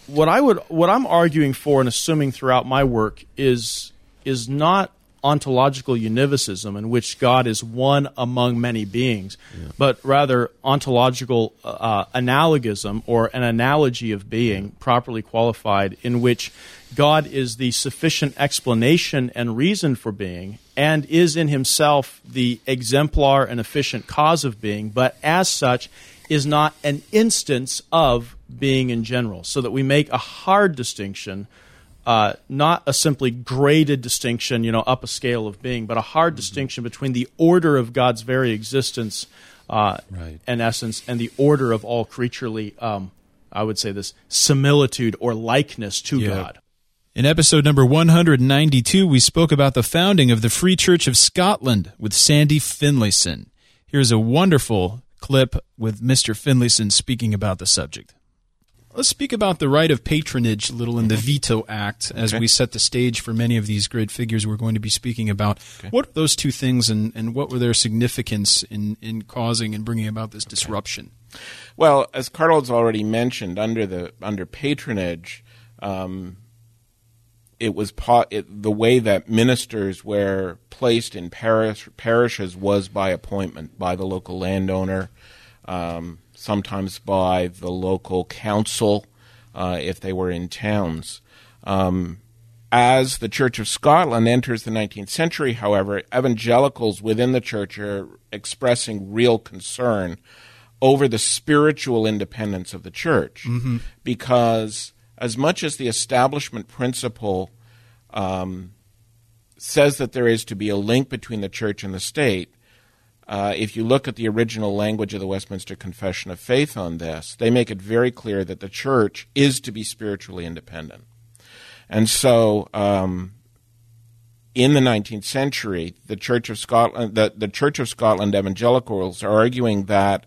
what I would what I'm arguing for and assuming throughout my work is is not ontological univocism in which God is one among many beings, but rather ontological uh, analogism or an analogy of being properly qualified in which God is the sufficient explanation and reason for being and is in himself the exemplar and efficient cause of being, but as such is not an instance of being in general. So that we make a hard distinction, uh, not a simply graded distinction, you know, up a scale of being, but a hard distinction between the order of God's very existence uh, Right. and essence and the order of all creaturely, um, I would say this, similitude or likeness to Yeah. God. In episode number 192, we spoke about the founding of the Free Church of Scotland with Sandy Finlayson. Here's a wonderful clip with Mr. Finlayson speaking about the subject. Let's speak about the right of patronage a little in the Veto Act as we set the stage for many of these great figures we're going to be speaking about. What are those two things and, and what were their significance in, in causing and bringing about this disruption? Well, as Carl's already mentioned, under the under patronage, um, it was po- it, the way that ministers were placed in parish parishes was by appointment by the local landowner, um, sometimes by the local council uh, if they were in towns. Um, as the Church of Scotland enters the 19th century, however, evangelicals within the church are expressing real concern over the spiritual independence of the church. Because as much as the establishment principle um, says that there is to be a link between the church and the state, uh, if you look at the original language of the Westminster Confession of Faith on this, they make it very clear that the church is to be spiritually independent. And so, um, in the 19th century, the Church of Scotland, the, the Church of Scotland evangelicals are arguing that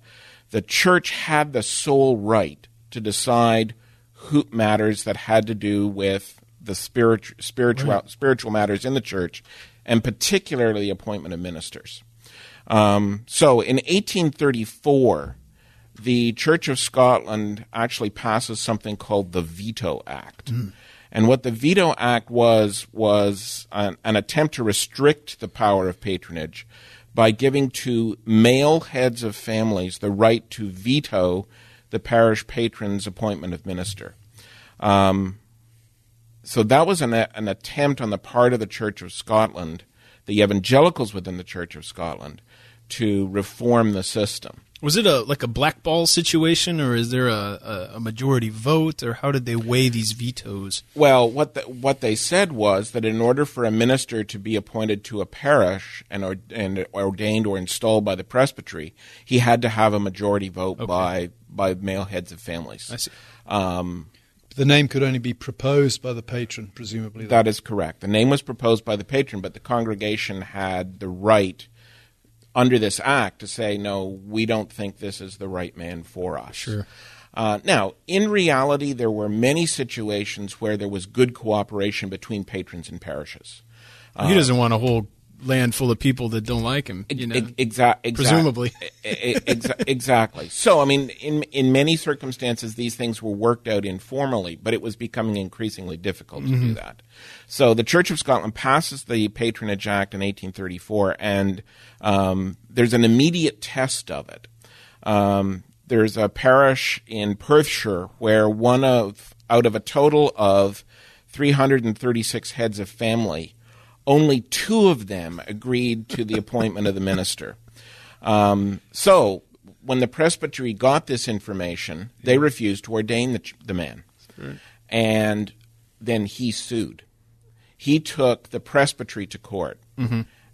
the church had the sole right to decide who matters that had to do with the spiritual spiritual spiritual matters in the church, and particularly the appointment of ministers. Um, so, in 1834, the Church of Scotland actually passes something called the Veto Act. And what the Veto Act was was an, an attempt to restrict the power of patronage by giving to male heads of families the right to veto the parish patron's appointment of minister. Um, so that was an, an attempt on the part of the Church of Scotland, the evangelicals within the Church of Scotland, to reform the system. Was it a like a blackball situation, or is there a, a, a majority vote, or how did they weigh these vetoes? Well, what the, what they said was that in order for a minister to be appointed to a parish and, or, and ordained or installed by the presbytery, he had to have a majority vote by by male heads of families. I see. Um, The name could only be proposed by the patron, presumably. That is correct. The name was proposed by the patron, but the congregation had the right under this act to say, no, we don't think this is the right man for us. Sure. Uh, now, in reality, there were many situations where there was good cooperation between patrons and parishes. he doesn't want a whole land full of people that don't like him. You know, Exactly. presumably. exactly. So, I mean, in in many circumstances, these things were worked out informally, but it was becoming increasingly difficult to do that. So, the Church of Scotland passes the Patronage Act in 1834, and um, there's an immediate test of it. Um, there's a parish in Perthshire where one of out of a total of 336 heads of family, only two of them agreed to the appointment of the minister. Um, so when the presbytery got this information, they refused to ordain the, the man. And then he sued. He took the presbytery to court.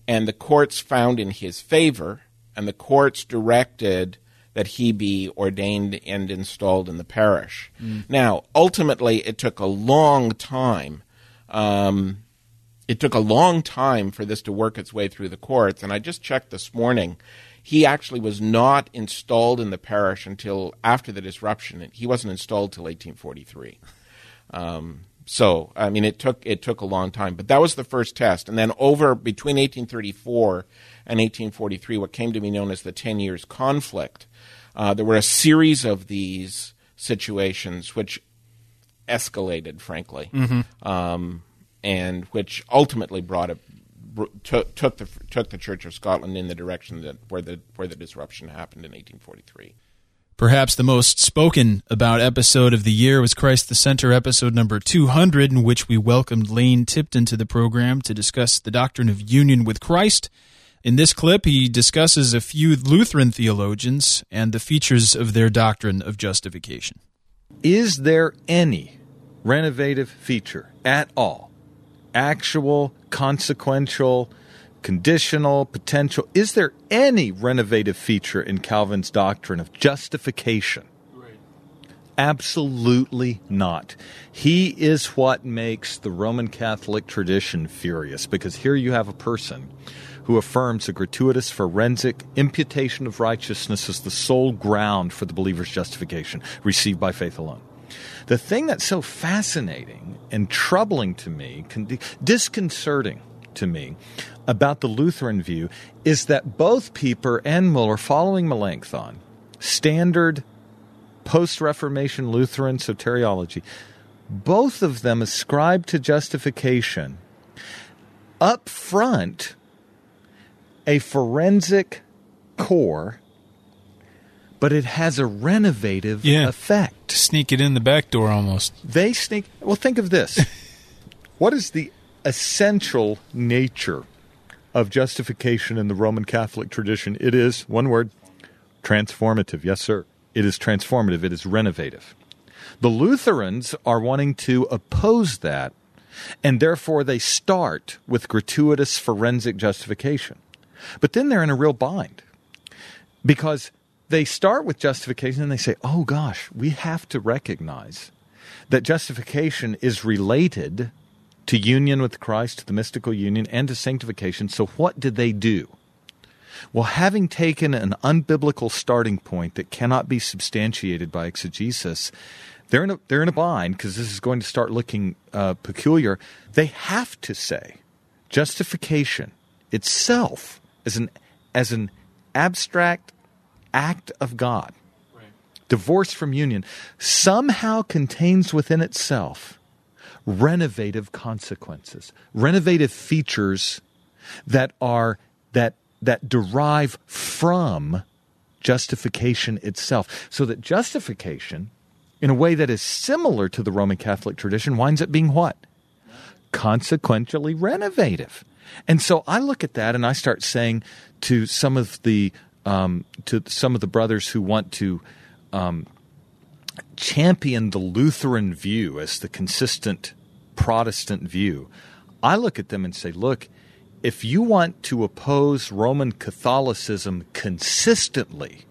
And the courts found in his favor, and the courts directed that he be ordained and installed in the parish. Now, ultimately, it took a long time. Um, it took a long time for this to work its way through the courts. And I just checked this morning. He actually was not installed in the parish until after the disruption. He wasn't installed till 1843. Um, so I mean, it took it took a long time, but that was the first test. And then over between 1834 and 1843, what came to be known as the Ten Years Conflict, uh, there were a series of these situations which escalated, frankly, um, and which ultimately brought it took took the took the Church of Scotland in the direction that where the where the disruption happened in 1843. Perhaps the most spoken about episode of the year was Christ the Center episode number 200, in which we welcomed Lane Tipton to the program to discuss the doctrine of union with Christ. In this clip, he discusses a few Lutheran theologians and the features of their doctrine of justification. Is there any renovative feature at all? Actual, consequential, conditional, potential. Is there any renovative feature in Calvin's doctrine of justification? Absolutely not. He is what makes the Roman Catholic tradition furious because here you have a person who affirms a gratuitous forensic imputation of righteousness as the sole ground for the believer's justification received by faith alone. The thing that's so fascinating and troubling to me, con- disconcerting to me about the Lutheran view is that both Pieper and Muller, following Melanchthon, standard post Reformation Lutheran soteriology, both of them ascribe to justification up front a forensic core, but it has a renovative Yeah. effect. Sneak it in the back door almost. They sneak. Well, think of this. what is the essential nature of justification in the Roman Catholic tradition? It is, one word, transformative. Yes, sir. It is transformative, it is renovative. The Lutherans are wanting to oppose that, and therefore they start with gratuitous forensic justification. But then they're in a real bind because they start with justification and they say, oh gosh, we have to recognize that justification is related to union with Christ, to the mystical union, and to sanctification. So what did they do? Well, having taken an unbiblical starting point that cannot be substantiated by exegesis, they're in a, they're in a bind because this is going to start looking uh, peculiar. They have to say justification itself as an as an abstract act of God, divorce from union, somehow contains within itself renovative consequences, renovative features that are that that derive from justification itself. So that justification, in a way that is similar to the Roman Catholic tradition, winds up being what? Consequentially renovative. And so I look at that and I start saying to some of the um, to some of the brothers who want to um, champion the Lutheran view as the consistent Protestant view, I look at them and say, look, if you want to oppose Roman Catholicism consistently,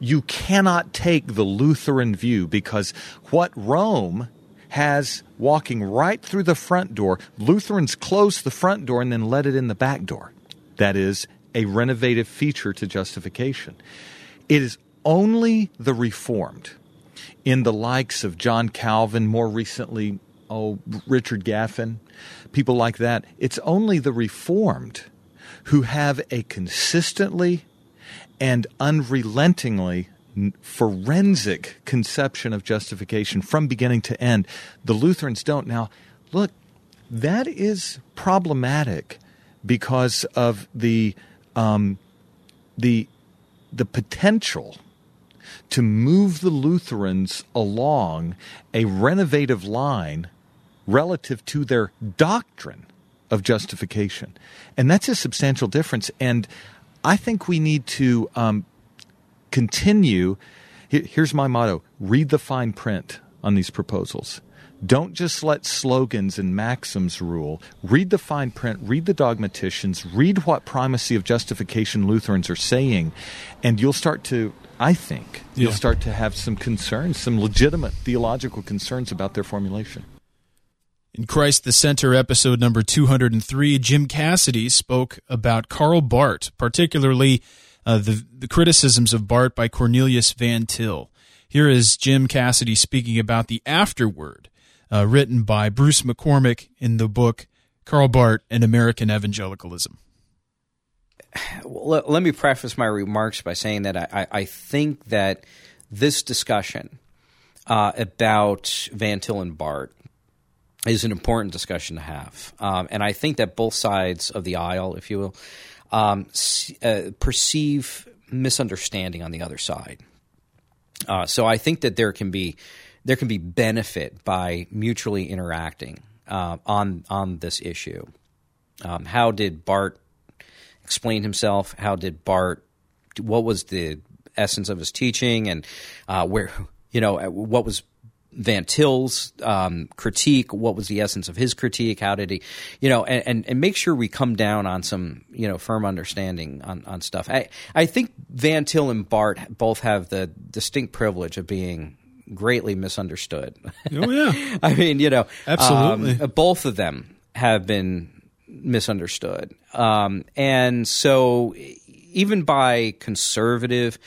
you cannot take the Lutheran view because what Rome has walking right through the front door, Lutherans close the front door and then let it in the back door. That is a renovative feature to justification. It is only the Reformed, in the likes of John Calvin, more recently, oh, Richard Gaffin, people like that, it's only the Reformed who have a consistently and unrelentingly forensic conception of justification from beginning to end. The Lutherans don't. Now, look, that is problematic because of the um, the the potential to move the Lutherans along a renovative line relative to their doctrine of justification. And that's a substantial difference. And I think we need to um, continue. Here's my motto read the fine print on these proposals. Don't just let slogans and maxims rule. Read the fine print, read the dogmaticians, read what primacy of justification Lutherans are saying, and you'll start to, I think, you'll start to have some concerns, some legitimate theological concerns about their formulation. In Christ the Center, episode number 203, Jim Cassidy spoke about Karl Barth, particularly uh, the, the criticisms of Barth by Cornelius Van Til. Here is Jim Cassidy speaking about the afterword uh, written by Bruce McCormack in the book Karl Barth and American Evangelicalism. Let, let me preface my remarks by saying that I, I, think that this discussion uh, about Van Til and Barth is an important discussion to have. Um, and I think that both sides of the aisle, if you will, um, uh, perceive misunderstanding on the other side. Uh, so I think that there can be there can be benefit by mutually interacting uh, on on this issue. Um, how did Barth explain himself? How did Barth? What was the essence of his teaching, and uh, where you know what was Van Til's um, critique? What was the essence of his critique? How did he, you know, and, and, and make sure we come down on some you know firm understanding on, on stuff. I I think Van Til and Barth both have the distinct privilege of being greatly misunderstood. Oh, yeah. I mean, you know, Absolutely. um, both of them have been misunderstood. Um, and so, even by conservative,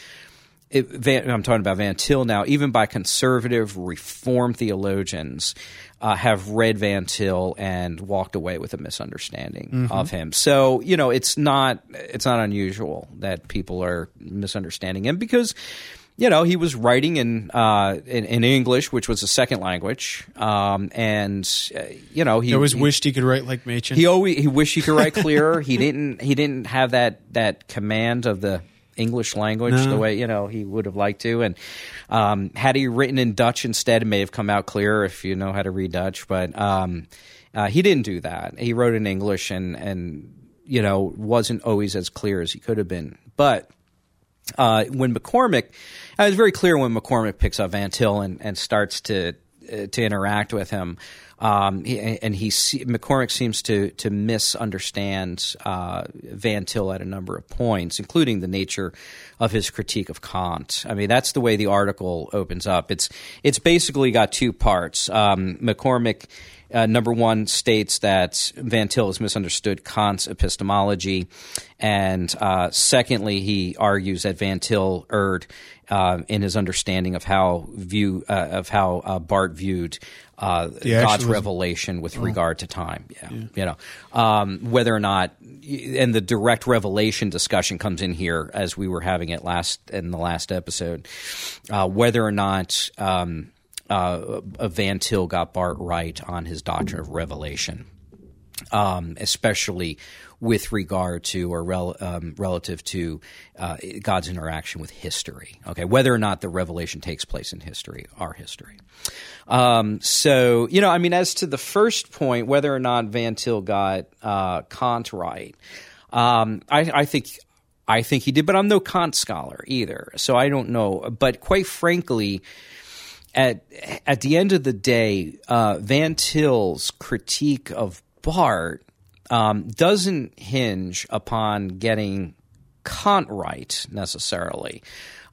it, Van, I'm talking about Van Til now, even by conservative reform theologians uh, have read Van Til and walked away with a misunderstanding Mhm. of him. So you know it's not it's not unusual that people are misunderstanding him because you know he was writing in uh, in, in English, which was a second language, um, and uh, you know he He always he- wished he could write like Machen. he always he wished he could write clearer. he didn't he didn't have that that command of the English language No. the way you know he would have liked to. And um, had he written in Dutch instead, it may have come out clearer if you know how to read Dutch. But um, uh, he didn't do that. He wrote in English and and you know wasn't always as clear as he could have been. But uh, when McCormack, uh, was very clear when McCormack picks up Van Til and, and starts to uh, to interact with him. Um, and he McCormack seems to to misunderstand uh, Van Til at a number of points, including the nature of his critique of Kant. I mean, that's the way the article opens up. It's it's basically got two parts. Um, McCormack. Uh, number one states that Van Til has misunderstood Kant's epistemology, and uh, secondly, he argues that Van Til erred uh, in his understanding of how view uh, of how uh, Barth viewed uh, God's revelation with Oh. regard to time. Yeah, you know um, whether or not, and the direct revelation discussion comes in here as we were having it last in the last episode, uh, whether or not. Um, uh, Van Til got Barth right on his doctrine of revelation, um, especially with regard to or rel- um, relative to uh, God's interaction with history. Okay, whether or not the revelation takes place in history, our history. Um, so you know, I mean, as to the first point, whether or not Van Til got uh, Kant right, um, I, I think. I think he did, but I'm no Kant scholar either, so I don't know. But quite frankly, at at the end of the day, uh, Van Til's critique of Barth um, doesn't hinge upon getting Kant right necessarily.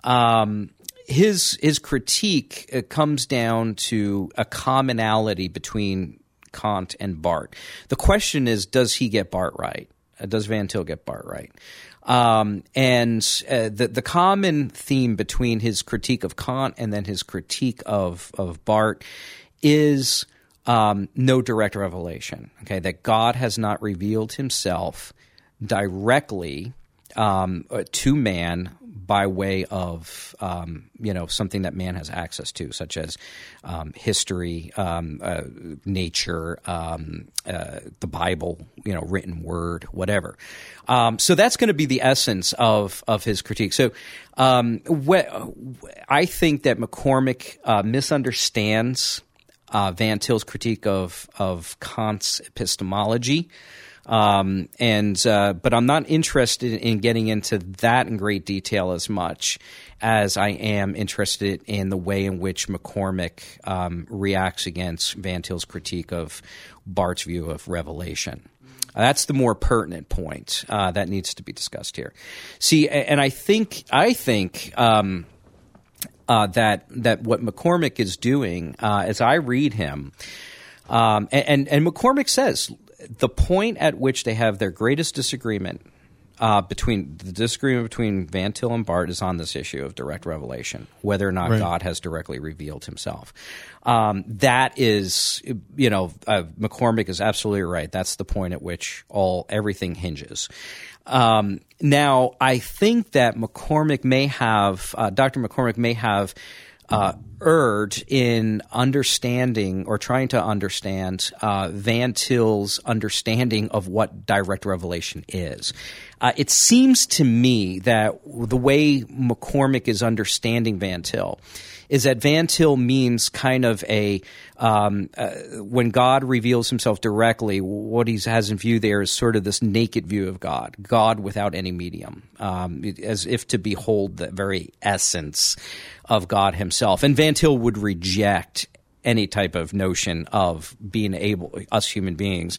Um, his his critique uh, comes down to a commonality between Kant and Barth. The question is, does he get Barth right? Does Van Til get Barth right? Um, and uh, the the common theme between his critique of Kant and then his critique of of Barth is um, no direct revelation. Okay, that God has not revealed Himself directly um, uh, to man by way of um, you know something that man has access to, such as um, history, um, uh, nature, um, uh, the Bible, you know, written word, whatever. Um, so that's going to be the essence of of his critique. So um, I think that McCormack uh, misunderstands uh, Van Til's critique of of Kant's epistemology. Um, and uh, but I'm not interested in getting into that in great detail as much as I am interested in the way in which McCormack um, reacts against Van Til's critique of Barth's view of Revelation. That's the more pertinent point uh, that needs to be discussed here. See, and I think I think um, uh, that that what McCormack is doing, uh, as I read him, um, and, and McCormack says the point at which they have their greatest disagreement uh, between the disagreement between Van Til and Barth is on this issue of direct revelation, whether or not Right. God has directly revealed Himself. Um, that is, you know, uh, McCormack is absolutely right. That's the point at which all everything hinges. Um, now, I think that McCormack may have, uh, Dr. McCormack may have uh, erred in understanding or trying to understand uh, Van Til's understanding of what direct revelation is. Uh, it seems to me that the way McCormack is understanding Van Til is that Van Til means kind of a um, uh, when God reveals Himself directly, what He has in view there is sort of this naked view of God, God without any medium, um, as if to behold the very essence of God Himself. And Van Til would reject any type of notion of being able, us human beings,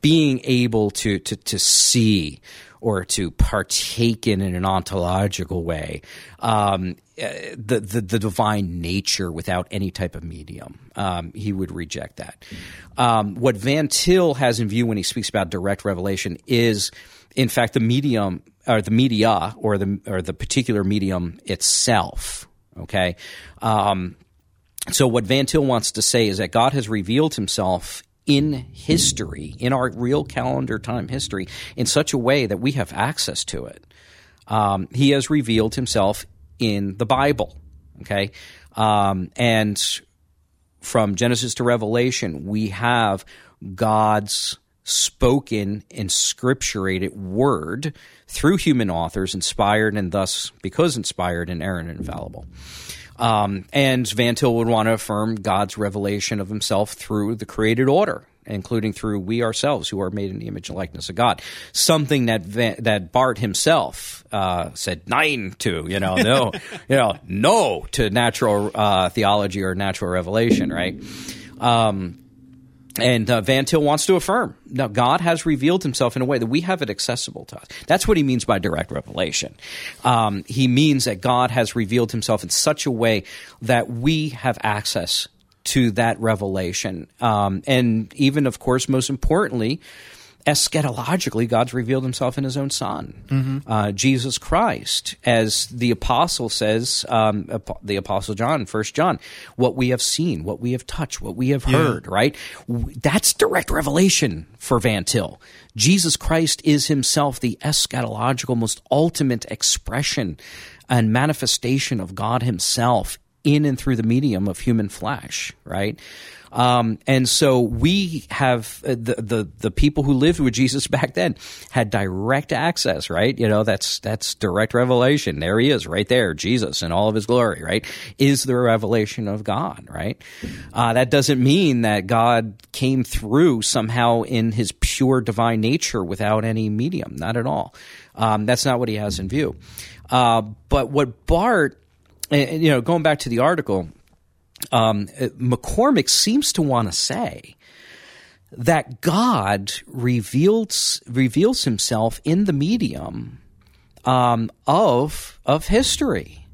being able to to, to see or to partake in in an ontological way um, uh, the, the the divine nature without any type of medium. Um, he would reject that. Um, what Van Til has in view when he speaks about direct revelation is, in fact, the medium or the media or the or the particular medium itself. Okay. Um, so what Van Til wants to say is that God has revealed himself in history, in our real calendar time history, in such a way that we have access to it. Um, he has revealed himself in the Bible. Okay. Um, and from Genesis to Revelation, we have God's spoken, inscripturated word through human authors, inspired and thus, because inspired, inerrant and infallible. Um, and Van Til would want to affirm God's revelation of himself through the created order, including through we ourselves who are made in the image and likeness of God. Something that Van, that Barth himself uh, said nine to, you know, no, you know, no to natural uh, theology or natural revelation, right? Um, and uh, Van Til wants to affirm now God has revealed himself in a way that we have it accessible to us. That's what he means by direct revelation. Um, he means that God has revealed himself in such a way that we have access to that revelation. Um, and even, of course, most importantly, eschatologically, God's revealed himself in his own son, Mhm. uh, Jesus Christ. As the apostle says, um, the apostle John, First John, what we have seen, what we have touched, what we have Yeah. heard, right? That's direct revelation for Van Til. Jesus Christ is himself the eschatological, most ultimate expression and manifestation of God himself in and through the medium of human flesh, right? Um, and so we have uh, the, the the people who lived with Jesus back then had direct access, right? You know, that's that's direct revelation. There he is, right there, Jesus in all of his glory, right? Is the revelation of God, right? Uh, that doesn't mean that God came through somehow in his pure divine nature without any medium, not at all. Um, that's not what he has in view. Uh, but what Barth, and, you know, going back to the article, um, uh, McCormack seems to want to say that God reveals reveals Himself in the medium um, of of history,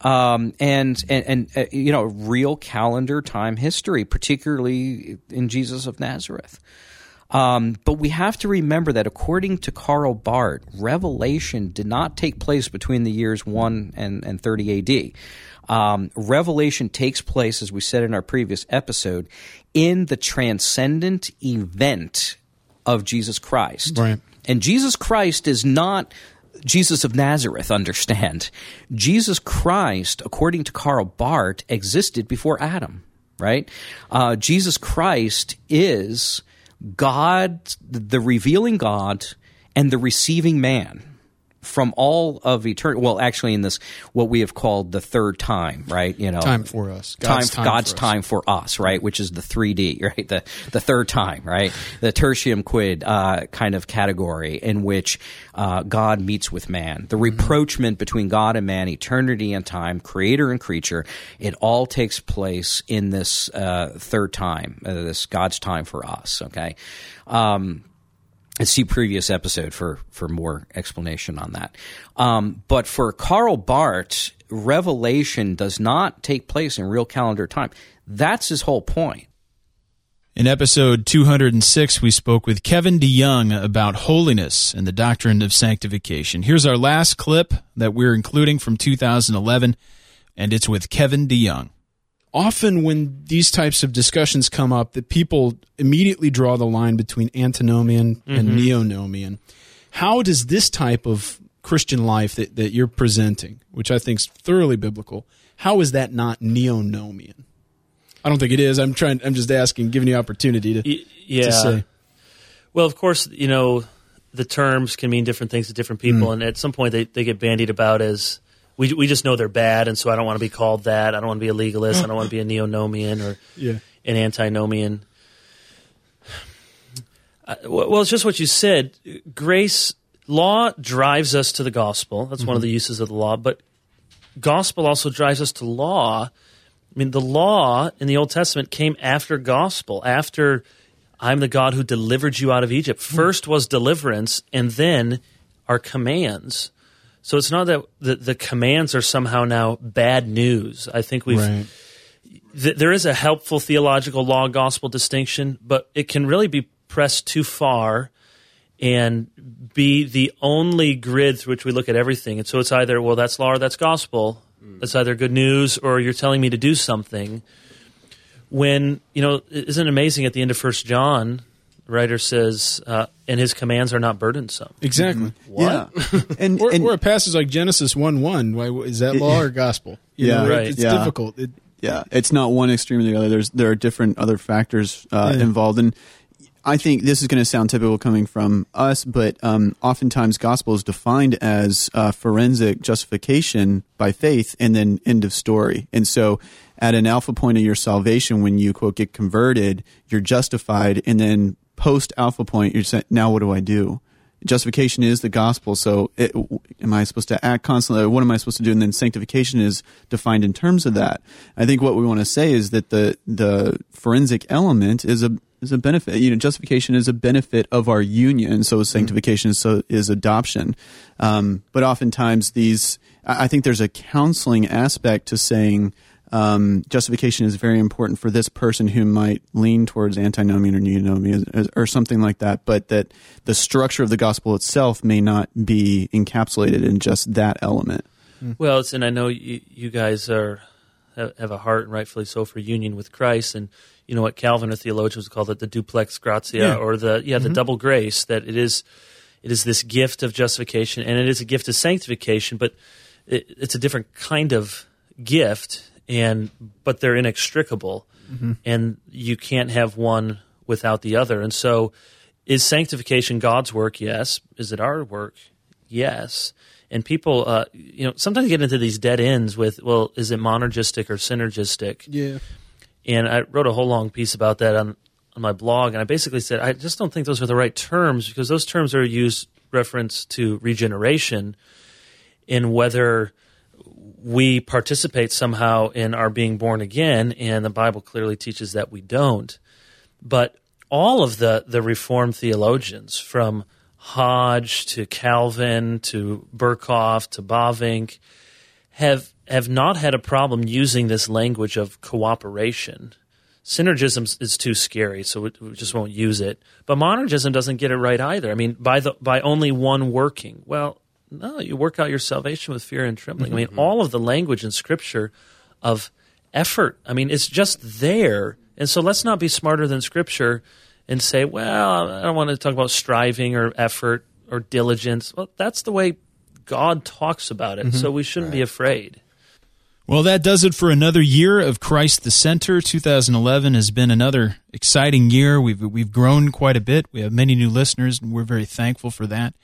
um, and and, and uh, you know real calendar time history, particularly in Jesus of Nazareth. Um, but we have to remember that according to Karl Barth, revelation did not take place between the years 1 and, and 30 AD. Um, revelation takes place, as we said in our previous episode, in the transcendent event of Jesus Christ. Right. And Jesus Christ is not Jesus of Nazareth, understand. Jesus Christ, according to Karl Barth, existed before Adam, right? Uh, Jesus Christ is God, the revealing God, and the receiving man from all of eternity. Well, actually, in this what we have called the third time, right? You know, Time for us. God's time, time God's for us. time for us, right? Which is the 3D, right? The the third time, right? The tertium quid uh, kind of category in which uh, God meets with man. The rapprochement between God and man, eternity and time, creator and creature. It all takes place in this uh, third time, uh, this God's time for us. Okay. Um, see previous episode for for more explanation on that. Um, but for Karl Barth, revelation does not take place in real calendar time. That's his whole point. In episode 206, we spoke with Kevin DeYoung about holiness and the doctrine of sanctification. Here's our last clip that we're including from 2011, and it's with Kevin DeYoung. Often when these types of discussions come up that people immediately draw the line between antinomian and Mhm. neonomian how does this type of christian life that, that you're presenting which i think is thoroughly biblical how is that not neonomian i don't think it is i'm trying i'm just asking giving you opportunity to, yeah. to say Well, of course, you know, the terms can mean different things to different people, Mm. and at some point they, they get bandied about as we, we just know they're bad, and so I don't want to be called that. I don't want to be a legalist. I don't want to be a neonomian or Yeah. an antinomian. Uh, well, it's just what you said. Grace, law drives us to the gospel. That's one of Mhm. the uses of the law, but gospel also drives us to law. I mean, the law in the Old Testament came after gospel, after I'm the God who delivered you out of Egypt. First was deliverance, and then our commands. So it's not that the, the commands are somehow now bad news. I think we've. Right. Th- there is a helpful theological law gospel distinction, but it can really be pressed too far and be the only grid through which we look at everything. And so it's either, well, that's law or that's gospel. That's either good news or you're telling me to do something. When, you know, isn't it amazing at the end of First John, writer says, uh, and his commands are not burdensome. exactly What? Mm-hmm. or, or a passage like genesis 1 1 why- is that law or gospel You yeah, know, it- it's Yeah. difficult it, yeah, it's not one extreme or the other. There's there are different other factors uh, Yeah. involved, and I think this is going to sound typical coming from us, but um, oftentimes gospel is defined as uh, forensic justification by faith, and then end of story. And so, at an alpha point of your salvation, when you quote get converted, you're justified, and then post alpha point, you're saying, now what do I do? justification is the gospel. So, it, am I supposed to act constantly? Or what am I supposed to do? And then sanctification is defined in terms of that. I think what we want to say is that the the forensic element is a is a benefit. You know, justification is a benefit of our union. So, is sanctification is so is adoption. Um, but oftentimes, these I think there's a counseling aspect to saying. Um, justification is very important for this person who might lean towards antinomian or neonomian or, or something like that, but that the structure of the gospel itself may not be encapsulated in just that element. Well, it's, and I know you, you guys are have, have a heart, and rightfully so, for union with Christ, and you know what Calvin or theologians call it the duplex gratia, Yeah. or the yeah the Mhm. double grace. That it is it is this gift of justification, and it is a gift of sanctification, but it, it's a different kind of gift, and but they're inextricable, Mhm. and you can't have one without the other. And so, is sanctification God's work? Yes. Is it our work? Yes. And people, uh, you know, sometimes get into these dead ends with, well, is it monergistic or synergistic? yeah And I wrote a whole long piece about that on, on my blog. And I basically said, I just don't think those are the right terms because those terms are used reference to regeneration in whether we participate somehow in our being born again. And the Bible clearly teaches that we don't. But all of the, the Reformed theologians, from Hodge to Calvin to Berkhof to Bavinck, have have not had a problem using this language of cooperation. Synergism is too scary, so we, we just won't use it. But monergism doesn't get it right either. I mean, by the by only one working. Well, no, you work out your salvation with fear and trembling. I mean, all of the language in Scripture of effort. I mean, it's just there. And so let's not be smarter than Scripture and say, well, I don't want to talk about striving or effort or diligence. Well, that's the way God talks about it. Mhm. So we shouldn't be afraid. Well, that does it for another year of Christ the Center. 2011 has been another exciting year. We've we've grown quite a bit. We have many new listeners, and we're very thankful for that.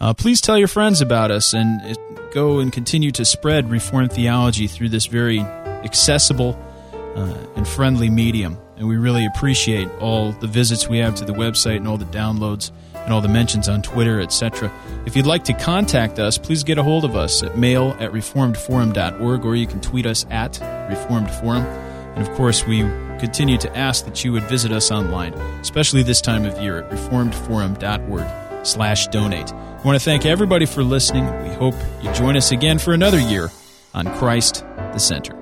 Uh, please tell your friends about us and uh, go and continue to spread Reformed theology through this very accessible uh, and friendly medium. And we really appreciate all the visits we have to the website and all the downloads and all the mentions on Twitter, etc. If you'd like to contact us, please get a hold of us at mail at reformedforum.org or you can tweet us at Reformed Forum. And of course, we continue to ask that you would visit us online, especially this time of year at reformedforum.org slash donate. I want to thank everybody for listening. We hope you join us again for another year on Christ the Center.